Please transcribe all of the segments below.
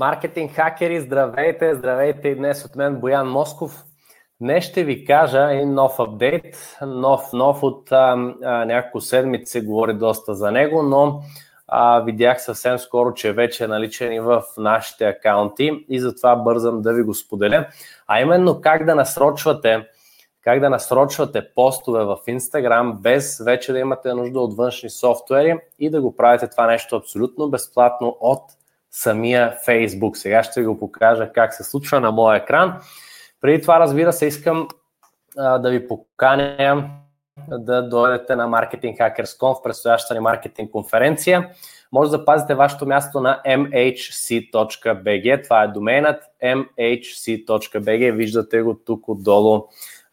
Маркетинг хакери, здравейте! Здравейте и днес от мен Боян Москов. Днес ще ви кажа един нов апдейт, нов, нов от а, а, няколко седмици се говори доста за него, но а, видях съвсем скоро, че вече е наличен и в нашите акаунти и затова бързам да ви го споделя. А именно как да насрочвате как да насрочвате постове в Instagram без вече да имате нужда от външни софтуери и да го правите това нещо абсолютно безплатно от самия Facebook. Сега ще ви го покажа как се случва на моя екран. Преди това, разбира се, искам а, да ви поканя да дойдете на Marketing Hackers.com в предстоящата ни маркетинг конференция. Може да запазите вашето място на mhc.bg. Това е доменът mhc.bg. Виждате го тук отдолу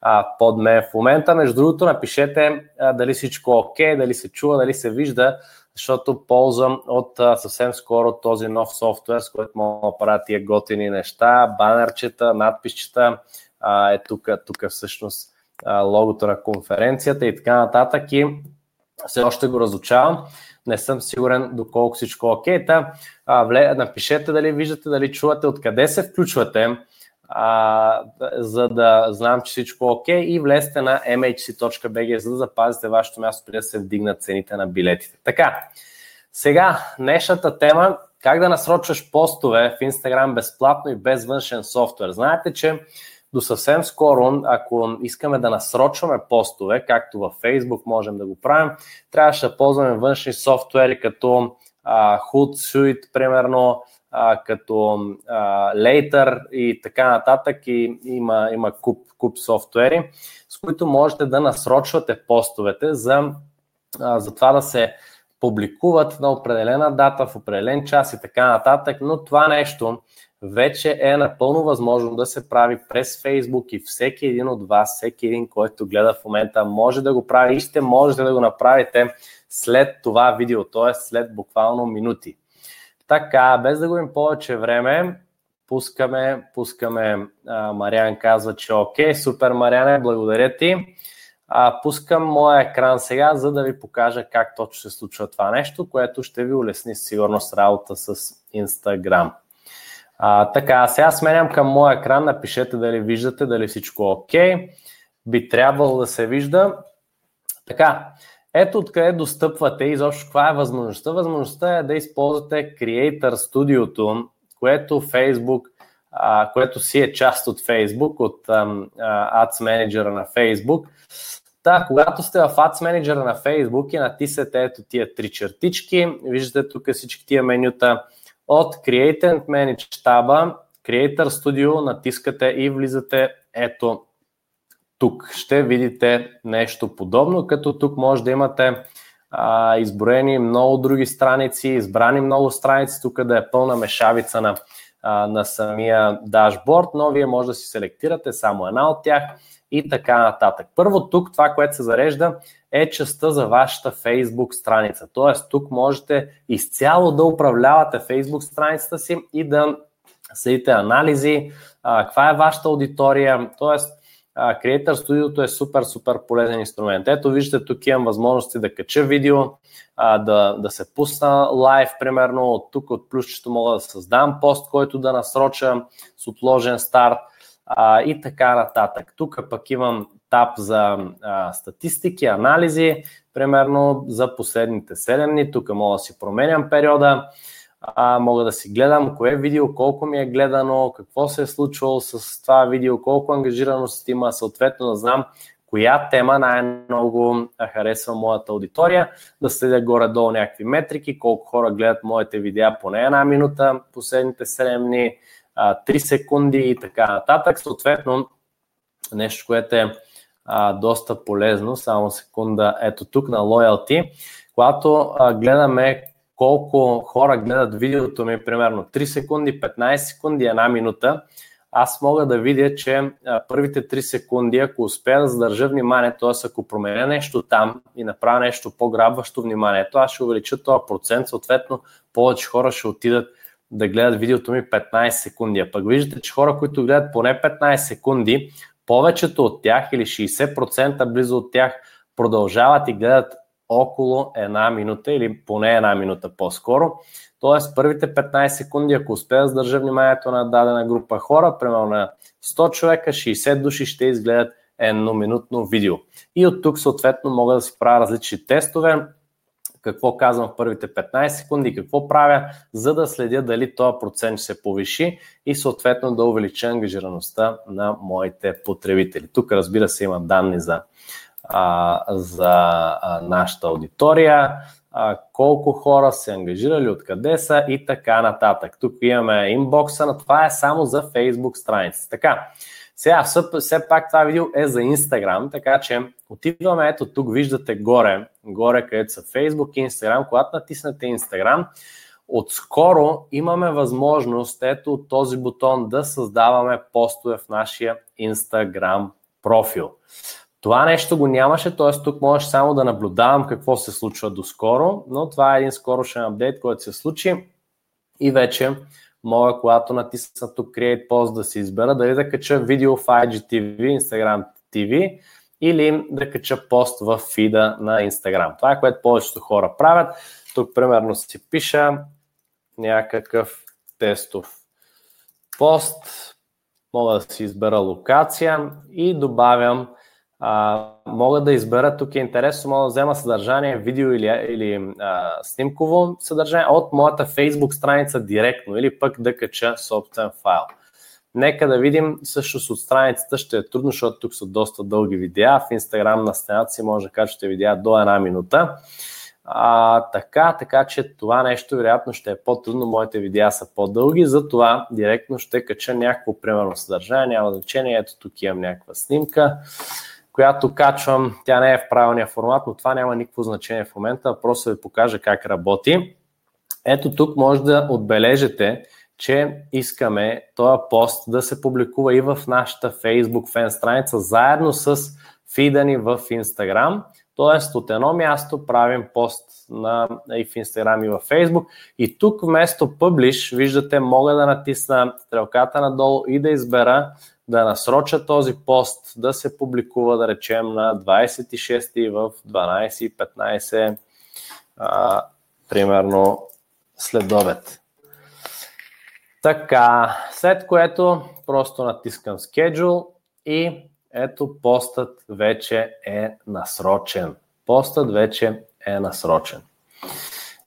а, под мен в момента. Между другото, напишете а, дали всичко е окей, дали се чува, дали се вижда, защото ползвам от а, съвсем скоро този нов софтуер, с който мога да правя тия готини неща, банерчета, надписчета, а, е тук, тук всъщност а, логото на конференцията и така нататък и все още го разучавам. Не съм сигурен доколко всичко е окей. Та, а, вле, напишете дали виждате, дали чувате, откъде се включвате а, за да знам, че всичко е окей и влезте на mhc.bg, за да запазите вашето място, преди да се вдигнат цените на билетите. Така, сега, днешната тема как да насрочваш постове в Instagram безплатно и без външен софтуер. Знаете, че до съвсем скоро, ако искаме да насрочваме постове, както във Facebook можем да го правим, трябваше да ползваме външни софтуери като uh, Hootsuite, примерно, като Later и така нататък. И има, има куп, куп софтуери, с които можете да насрочвате постовете за, за това да се публикуват на определена дата, в определен час и така нататък, но това нещо вече е напълно възможно да се прави през Facebook и всеки един от вас, всеки един, който гледа в момента, може да го прави и ще можете да го направите след това видео, т.е. след буквално минути. Така, без да губим повече време, пускаме, пускаме, а, Мариан казва, че окей, супер Мариане, благодаря ти. А, пускам моя екран сега, за да ви покажа как точно се случва това нещо, което ще ви улесни с работа с Instagram. А, така, сега сменям към моя екран, напишете дали виждате, дали всичко е окей. Би трябвало да се вижда. Така, ето откъде достъпвате и защо каква е възможността. Възможността е да използвате Creator Studio, което Facebook, а, което си е част от Facebook, от а, Ads Manager на Facebook. Та, когато сте в Ads Manager на Facebook и натиснете ето тия три чертички, виждате тук всички тия менюта от Create Manage таба, Creator Studio натискате и влизате ето тук ще видите нещо подобно, като тук може да имате а, изброени много други страници, избрани много страници, тук да е пълна мешавица на, а, на самия дашборд, но вие може да си селектирате само една от тях и така нататък. Първо тук това, което се зарежда е частта за вашата Facebook страница. Тоест тук можете изцяло да управлявате Facebook страницата си и да следите анализи, а, каква е вашата аудитория, т.е Creator Studio е супер, супер полезен инструмент. Ето виждате, тук имам възможности да кача видео, да, да се пусна лайв, примерно, от тук от плюсчето мога да създам пост, който да насроча с отложен старт и така нататък. Тук пък имам таб за статистики, анализи, примерно за последните 7 дни. Тук мога да си променям периода а, мога да си гледам кое видео, колко ми е гледано, какво се е случвало с това видео, колко ангажираност има, съответно да знам коя тема най-много харесва моята аудитория, да следя горе-долу някакви метрики, колко хора гледат моите видеа поне една минута, последните 7 дни, 3 секунди и така нататък. Съответно, нещо, което е а, доста полезно, само секунда, ето тук на Loyalty, когато а, гледаме колко хора гледат видеото ми, примерно 3 секунди, 15 секунди, една минута, аз мога да видя, че първите 3 секунди, ако успея да задържа внимание, т.е. ако променя нещо там и направя нещо по-грабващо вниманието, аз ще увелича този процент, съответно повече хора ще отидат да гледат видеото ми 15 секунди. А пък виждате, че хора, които гледат поне 15 секунди, повечето от тях или 60% близо от тях продължават и гледат около една минута или поне една минута по-скоро. Тоест, първите 15 секунди, ако успея да задържа вниманието на дадена група хора, примерно на 100 човека, 60 души ще изгледат едноминутно видео. И от тук съответно мога да си правя различни тестове, какво казвам в първите 15 секунди, какво правя, за да следя дали този процент ще се повиши и съответно да увелича ангажираността на моите потребители. Тук разбира се има данни за, а, за а, нашата аудитория, а, колко хора се ангажирали, откъде са и така нататък. Тук имаме инбокса, но това е само за Facebook страница. Така, сега, все пак това видео е за Instagram, така че отиваме, ето тук виждате горе, горе където са Facebook и Instagram. Когато натиснете Instagram, отскоро имаме възможност, ето този бутон, да създаваме постове в нашия Instagram профил. Това нещо го нямаше, т.е. тук можеш само да наблюдавам какво се случва доскоро, но това е един скорошен апдейт, който се случи и вече мога, когато натисна тук Create Post да си избера дали да кача видео в IGTV, Instagram TV или да кача пост в фида на Instagram. Това е което повечето хора правят. Тук примерно си пиша някакъв тестов пост, мога да си избера локация и добавям а, мога да избера, тук е интересно, мога да взема съдържание, видео или, или а, снимково съдържание от моята Facebook страница директно или пък да кача собствен файл. Нека да видим, също от страницата ще е трудно, защото тук са доста дълги видеа. В Instagram на стената си може да качате видеа до една минута. А, така, така че това нещо вероятно ще е по-трудно, моите видеа са по-дълги, затова директно ще кача някакво примерно съдържание, няма значение, ето тук имам някаква снимка която качвам. Тя не е в правилния формат, но това няма никакво значение в момента. Просто ви покажа как работи. Ето тук може да отбележите, че искаме този пост да се публикува и в нашата Facebook фен страница, заедно с фида ни в Instagram. Тоест от едно място правим пост на, и в Instagram и в Facebook. И тук вместо Publish, виждате, мога да натисна стрелката надолу и да избера да насроча този пост да се публикува, да речем, на 26 в 12.15, а, примерно след обед. Така, след което просто натискам Schedule и ето постът вече е насрочен. Постът вече е насрочен.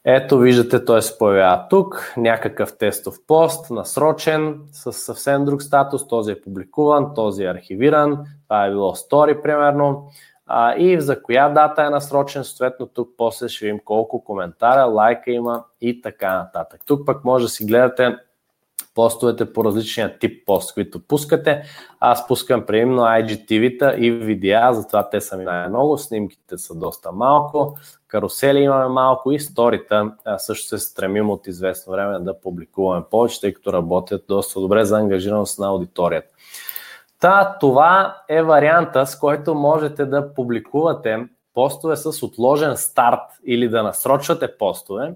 Ето виждате, той се появява тук, някакъв тестов пост, насрочен, с съвсем друг статус, този е публикуван, този е архивиран, това е било стори примерно, а, и за коя дата е насрочен, съответно тук после ще видим колко коментара, лайка има и така нататък. Тук пък може да си гледате постовете по различния тип пост, които пускате. Аз пускам предимно IGTV-та и видеа, затова те са ми най-много, снимките са доста малко, карусели имаме малко и сторита също се стремим от известно време да публикуваме повече, тъй като работят доста добре за ангажираност на аудиторията. Та, това е варианта, с който можете да публикувате постове с отложен старт или да насрочвате постове,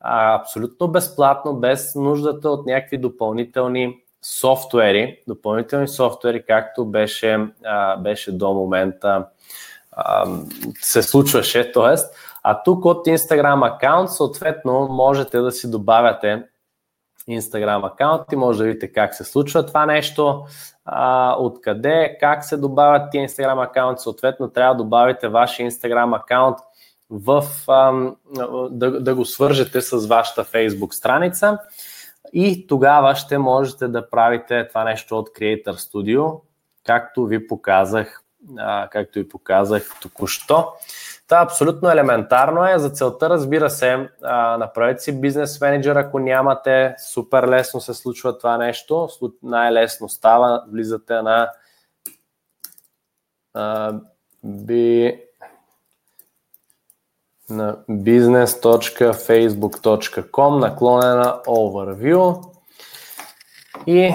а, абсолютно безплатно, без нуждата от някакви допълнителни софтуери, допълнителни софтуери, както беше, а, беше до момента а, се случваше, т.е. А тук от Instagram аккаунт, съответно, можете да си добавяте Instagram аккаунт и може да видите как се случва това нещо, а, откъде, как се добавят тия Instagram аккаунти, съответно трябва да добавите вашия Instagram аккаунт в, а, да, да го свържете с вашата Facebook страница и тогава ще можете да правите това нещо от Creator Studio, както ви показах, а, както ви показах току-що. Това абсолютно елементарно е. За целта, разбира се, а, направете си бизнес менеджер, ако нямате. Супер лесно се случва това нещо. Най-лесно става. Влизате на а, би, на business.facebook.com наклонена overview и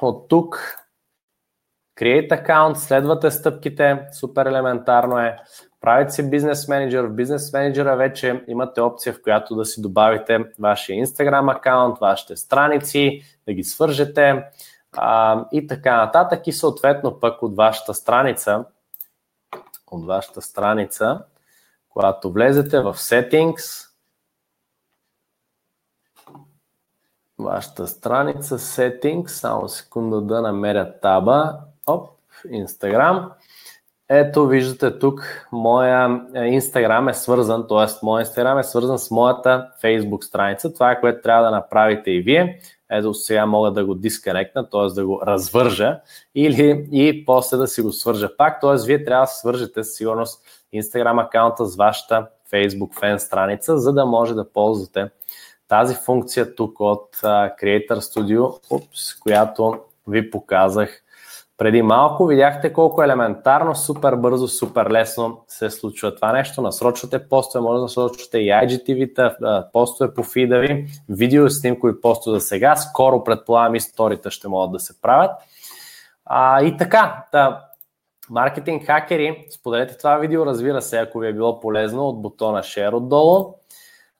от тук Create account, следвате стъпките, супер елементарно е. Правите си бизнес менеджер. В бизнес менеджера вече имате опция, в която да си добавите вашия Instagram акаунт, вашите страници, да ги свържете а, и така нататък. И съответно пък от вашата страница, от вашата страница, Когато влезете в Settings, вашата страница Settings, само секунда да намеря таба, оп, Instagram. Ето виждате тук, моя Instagram е свързан, т.е. моя Instagram е свързан с моята Facebook страница. Това е което трябва да направите и вие. Ето сега мога да го дисконектна, т.е. да го развържа или и после да си го свържа пак. Т.е. вие трябва да свържете със сигурност Instagram акаунта с вашата Facebook фен страница, за да може да ползвате тази функция тук от Creator Studio, упс, която ви показах преди малко. Видяхте колко елементарно, супер бързо, супер лесно се случва това нещо. Насрочвате постове, може да насрочвате и IGTV-та, постове по фида ви, видео снимкови постове за сега. Скоро, предполагам, историите ще могат да се правят. А, и така, да, маркетинг хакери, споделете това видео, разбира се, ако ви е било полезно от бутона Share отдолу.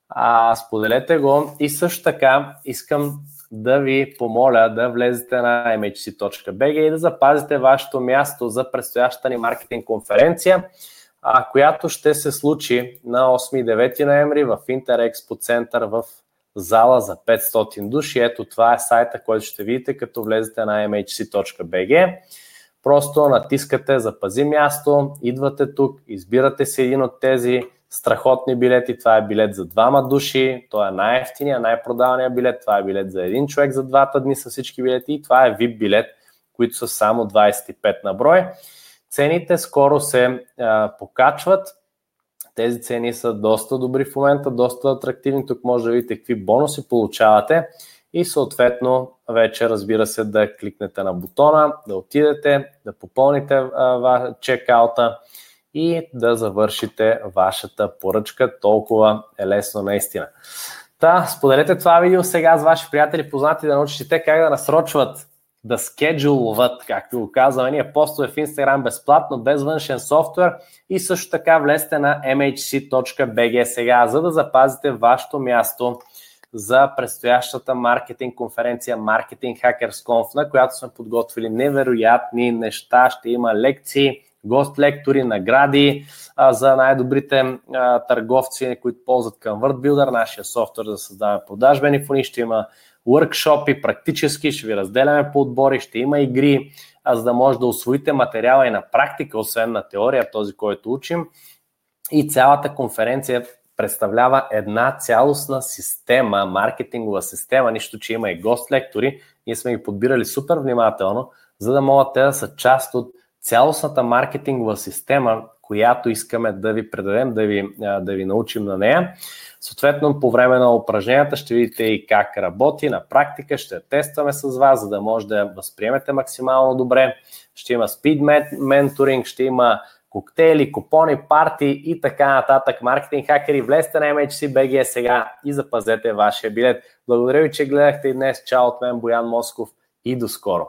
А, споделете го и също така искам да ви помоля да влезете на mhc.bg и да запазите вашето място за предстоящата ни маркетинг конференция, а, която ще се случи на 8 и 9 ноември в Интерекспо център в зала за 500 души. Ето това е сайта, който ще видите, като влезете на mhc.bg. Просто натискате запази място, идвате тук, избирате си един от тези страхотни билети. Това е билет за двама души, той е най-ефтиния, най-продавания билет. Това е билет за един човек за двата дни с всички билети и това е VIP билет, които са само 25 на брой. Цените скоро се а, покачват. Тези цени са доста добри в момента, доста атрактивни. Тук може да видите какви бонуси получавате и съответно вече разбира се да кликнете на бутона, да отидете, да попълните чекаута и да завършите вашата поръчка. Толкова е лесно наистина. Та, споделете това видео сега с ваши приятели, познати, да научите как да насрочват, да скеджулват, както го казваме ние, постове в Instagram безплатно, без външен софтуер и също така влезте на mhc.bg сега, за да запазите вашето място за предстоящата маркетинг конференция Marketing Hackers Conf, на която сме подготвили невероятни неща. Ще има лекции, гост лектори, награди а, за най-добрите а, търговци, които ползват ConvertBuilder, нашия софтуер за създаване продажбени фони. Ще има workshop практически, ще ви разделяме по отбори, ще има игри, а за да може да освоите материала и на практика, освен на теория, този, който учим. И цялата конференция представлява една цялостна система, маркетингова система, нищо, че има и гост лектори. Ние сме ги подбирали супер внимателно, за да могат те да са част от цялостната маркетингова система, която искаме да ви предадем, да ви, да ви научим на нея. Съответно, по време на упражненията ще видите и как работи на практика, ще тестваме с вас, за да може да я възприемете максимално добре. Ще има speed менторинг, ще има коктейли, купони, парти и така нататък. Маркетинг хакери, влезте на MHC.BG сега и запазете вашия билет. Благодаря ви, че гледахте днес. Чао от мен, Боян Москов и до скоро!